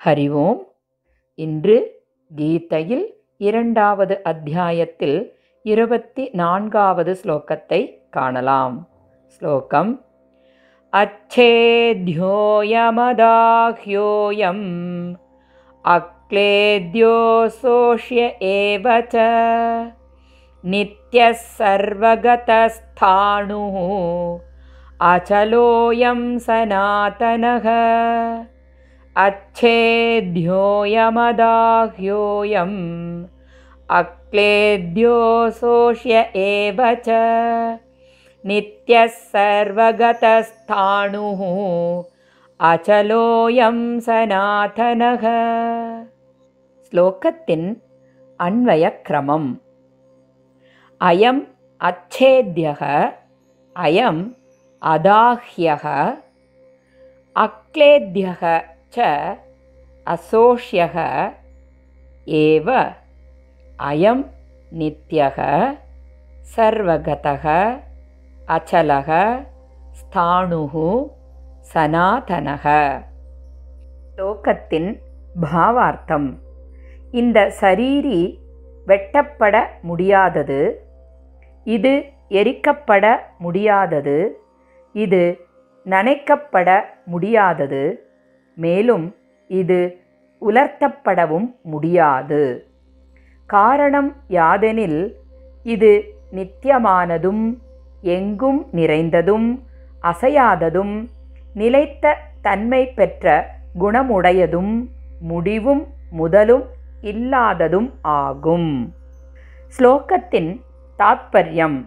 ஹரி ஓம் இன்று கீதையில் இரண்டாவது அத்தியாயத்தில் இருபத்தி நான்காவது ஸ்லோகத்தை காணலாம் ஸ்லோகம் अच्छेद्योऽयमदाह्योऽयम् अक्लेद्योऽसोष्य एव च नित्यः सर्वगतस्थाणुः अचलोऽयं सनातनः अच्छेद्योऽयमदाह्योऽयम् अक्लेद्योऽसोष्य एव च नित्यः सर्वगतस्थाणुः அச்சலோயம் சனாதனக ஸ்லோகத்தின் அன்வய கிரமம் அயம் அச்சேத்யக அயம் அதாஹ்யக அக்லேத்யக ச அசோஷ்யக ஏவ அயம் நித்யக சர்வகதக அச்சலக ஸ்தாணுஹு சனாதனக ஸ்லோகத்தின் பாவார்த்தம் இந்த சரீரி வெட்டப்பட முடியாதது. இது எரிக்கப்பட முடியாதது. இது நனைக்கப்பட முடியாதது. மேலும் இது உலர்த்தப்படவும் முடியாது. காரணம் யாதெனில் இது நித்தியமானதும் எங்கும் நிறைந்ததும் அசையாததும் நிலைத்த தன்மை பெற்ற குணமுடையதும் முடிவும் முதலும் இல்லாததும் ஆகும். ஸ்லோகத்தின் தாத்பரியம்.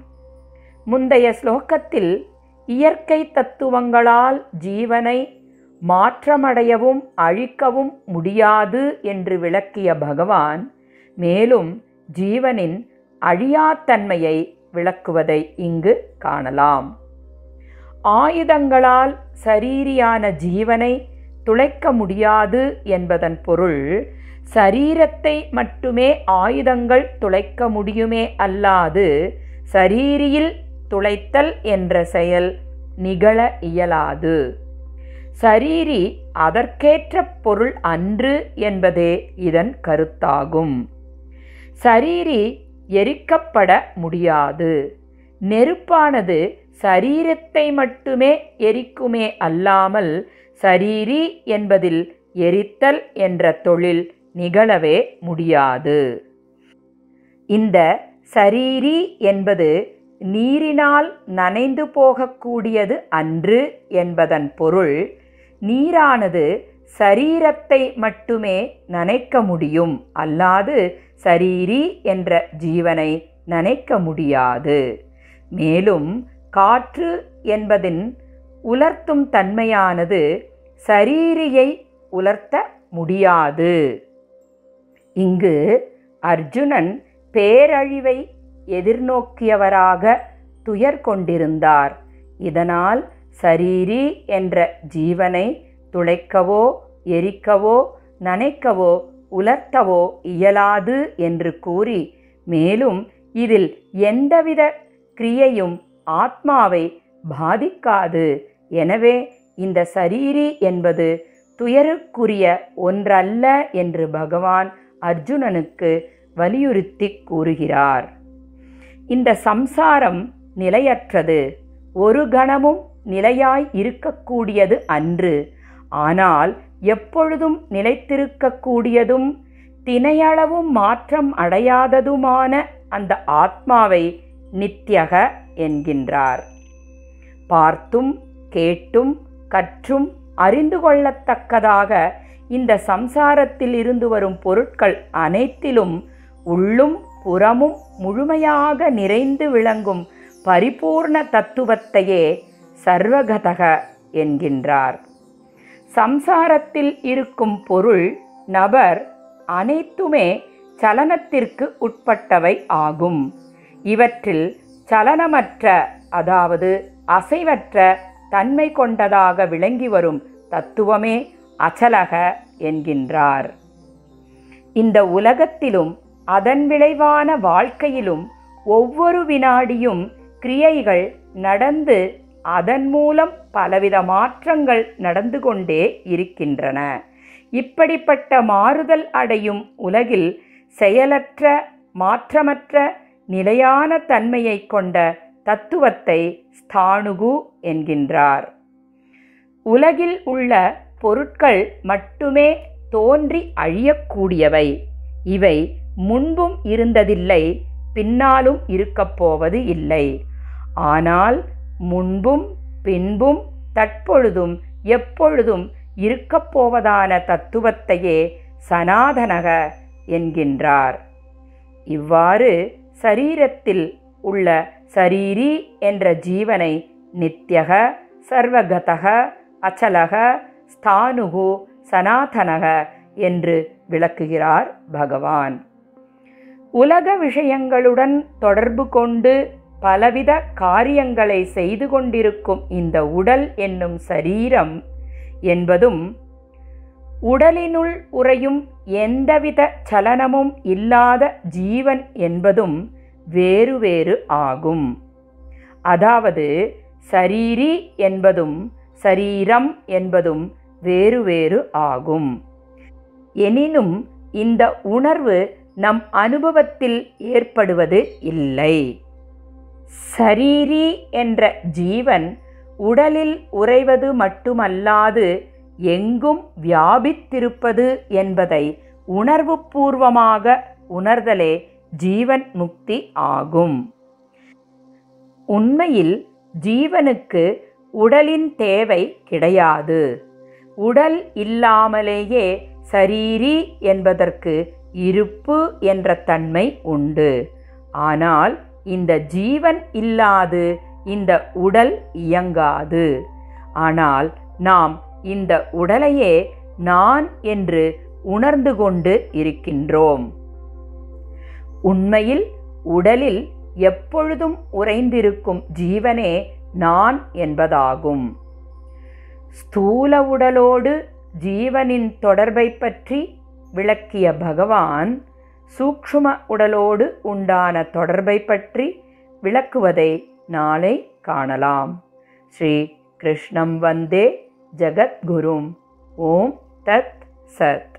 முந்தைய ஸ்லோகத்தில் இயற்கை தத்துவங்களால் ஜீவனை மாற்றமடையவும் அழிக்கவும் முடியாது என்று விளக்கிய பகவான் மேலும் ஜீவனின் அழியாத்தன்மையை விளக்குவதை இங்கு காணலாம். ஆயுதங்களால் சரீரியான ஜீவனை துளைக்க முடியாது என்பதன் பொருள் சரீரத்தை மட்டுமே ஆயுதங்கள் துளைக்க முடியுமே அல்லாது சரீரியில் துளைத்தல் என்ற செயல் நிகழ இயலாது. சரீரி அதற்கேற்ற பொருள் அன்று என்பதே இதன் கருத்தாகும். சரீரி எரிக்கப்பட முடியாது. நெருப்பானது சரீரத்தை மட்டுமே எரிக்குமே அல்லாமல் சரீரி என்பதில் எரித்தல் என்ற தொழில் நிகழவே முடியாது. இந்த சரீரி என்பது நீரினால் நனைந்து போகக்கூடியது அன்று என்பதன் பொருள் நீரானது சரீரத்தை மட்டுமே நனைக்க முடியும். அல்லாது சரீரி என்ற ஜீவனை நனைக்க முடியாது. மேலும் காற்று என்பதின் உலர்த்தும் தன்மையானது சரீரியை உலர்த்த முடியாது. இங்கு அர்ஜுனன் பேரழிவை எதிர்நோக்கியவராக துயர் கொண்டிருந்தார். இதனால் சரீரி என்ற ஜீவனை துளைக்கவோ எரிக்கவோ நனைக்கவோ உலர்த்தவோ இயலாது என்று கூறி மேலும் இதில் எந்தவித கிரியையும் ஆத்மாவை பாதிக்காது. எனவே இந்த சரீரி என்பது துயருக்குரிய ஒன்றல்ல என்று பகவான் அர்ஜுனனுக்கு வலியுறுத்தி கூறுகிறார். இந்த சம்சாரம் நிலையற்றது. ஒரு கணமும் நிலையாய் இருக்கக்கூடியது அன்று. ஆனால் எப்பொழுதும் நிலைத்திருக்கக்கூடியதும் தினையளவும் மாற்றம் அடையாததுமான அந்த ஆத்மாவை நித்யக என்கின்றார். பார்த்தும் கேட்டும் கற்றும் அறிந்து கொள்ளத்தக்கதாக இந்த சம்சாரத்தில் இருந்து வரும் பொருட்கள் அனைத்திலும் உள்ளும் புறமும் முழுமையாக நிறைந்து விளங்கும் பரிபூர்ண தத்துவத்தையே சர்வகதக என்கின்றார். சம்சாரத்தில் இருக்கும் பொருள் நபர் அனைத்துமே சலனத்திற்கு உட்பட்டவை ஆகும். இவற்றில் சலனமற்ற அதாவது அசைவற்ற தன்மை கொண்டதாக விளங்கி வரும் தத்துவமே அச்சலக என்கின்றார். இந்த உலகத்திலும் அதன் விளைவான வாழ்க்கையிலும் ஒவ்வொரு வினாடியும் கிரியைகள் நடந்து அதன் மூலம் பலவித மாற்றங்கள் நடந்து கொண்டே இருக்கின்றன. இப்படிப்பட்ட மாறுதல் அடையும் உலகில் செயலற்ற மாற்றமற்ற நிலையான தன்மையை கொண்ட தத்துவத்தை ஸ்தானுகு என்கின்றார். உலகில் உள்ள பொருட்கள் மட்டுமே தோன்றி அழியக்கூடியவை. இவை முன்பும் இருந்ததில்லை பின்னாலும் இருக்கப் போவது இல்லை. ஆனால் முன்பும் பின்பும் தற்பொழுதும் எப்பொழுதும் இருக்கப் போவதான தத்துவத்தையே சனாதனக என்கின்றார். இவ்வாறு சரீரத்தில் உள்ள சரீரி என்ற ஜீவனை நித்யக சர்வகதக அச்சலக ஸ்தானுகு சனாதனக என்று விளக்குகிறார் பகவான். உலக விஷயங்களுடன் தொடர்பு கொண்டு பலவித காரியங்களை செய்து கொண்டிருக்கும் இந்த உடல் என்னும் சரீரம் என்பதும் உடலினுள் உறையும் எந்தவித சலனமும் இல்லாத ஜீவன் என்பதும் வேறு வேறு ஆகும். அதாவது சரீரி என்பதும் சரீரம் என்பதும் வேறு வேறு ஆகும். எனினும் இந்த உணர்வு நம் அனுபவத்தில் ஏற்படுவது இல்லை. சரீரி என்ற ஜீவன் உடலில் உறைவது மட்டுமல்லாது எங்கும் வியாபித்திருப்பது என்பதை உணர்வுபூர்வமாக உணர்தலே ஜீவன் முக்தி ஆகும். உண்மையில் ஜீவனுக்கு உடலின் தேவை கிடையாது. உடல் இல்லாமலேயே சரீரி என்பதற்கு இருப்பு என்ற தன்மை உண்டு. ஆனால் இந்த ஜீவன் இல்லாது இந்த உடல் இயங்காது. ஆனால் நாம் இந்த உடலையே நான் என்று உணர்ந்து கொண்டு இருக்கின்றோம். உண்மையில் உடலில் எப்பொழுதும் உறைந்திருக்கும் ஜீவனே நான் என்பதாகும். ஸ்தூல உடலோடு ஜீவனின் தொடர்பை பற்றி விளக்கிய பகவான் சூக்ஷ்ம உடலோடு உண்டான தொடர்பை பற்றி விளக்குவதை நாளை காணலாம். ஸ்ரீ கிருஷ்ணம் வந்தே ஜகத்குரும். ஓம் தத் சத்.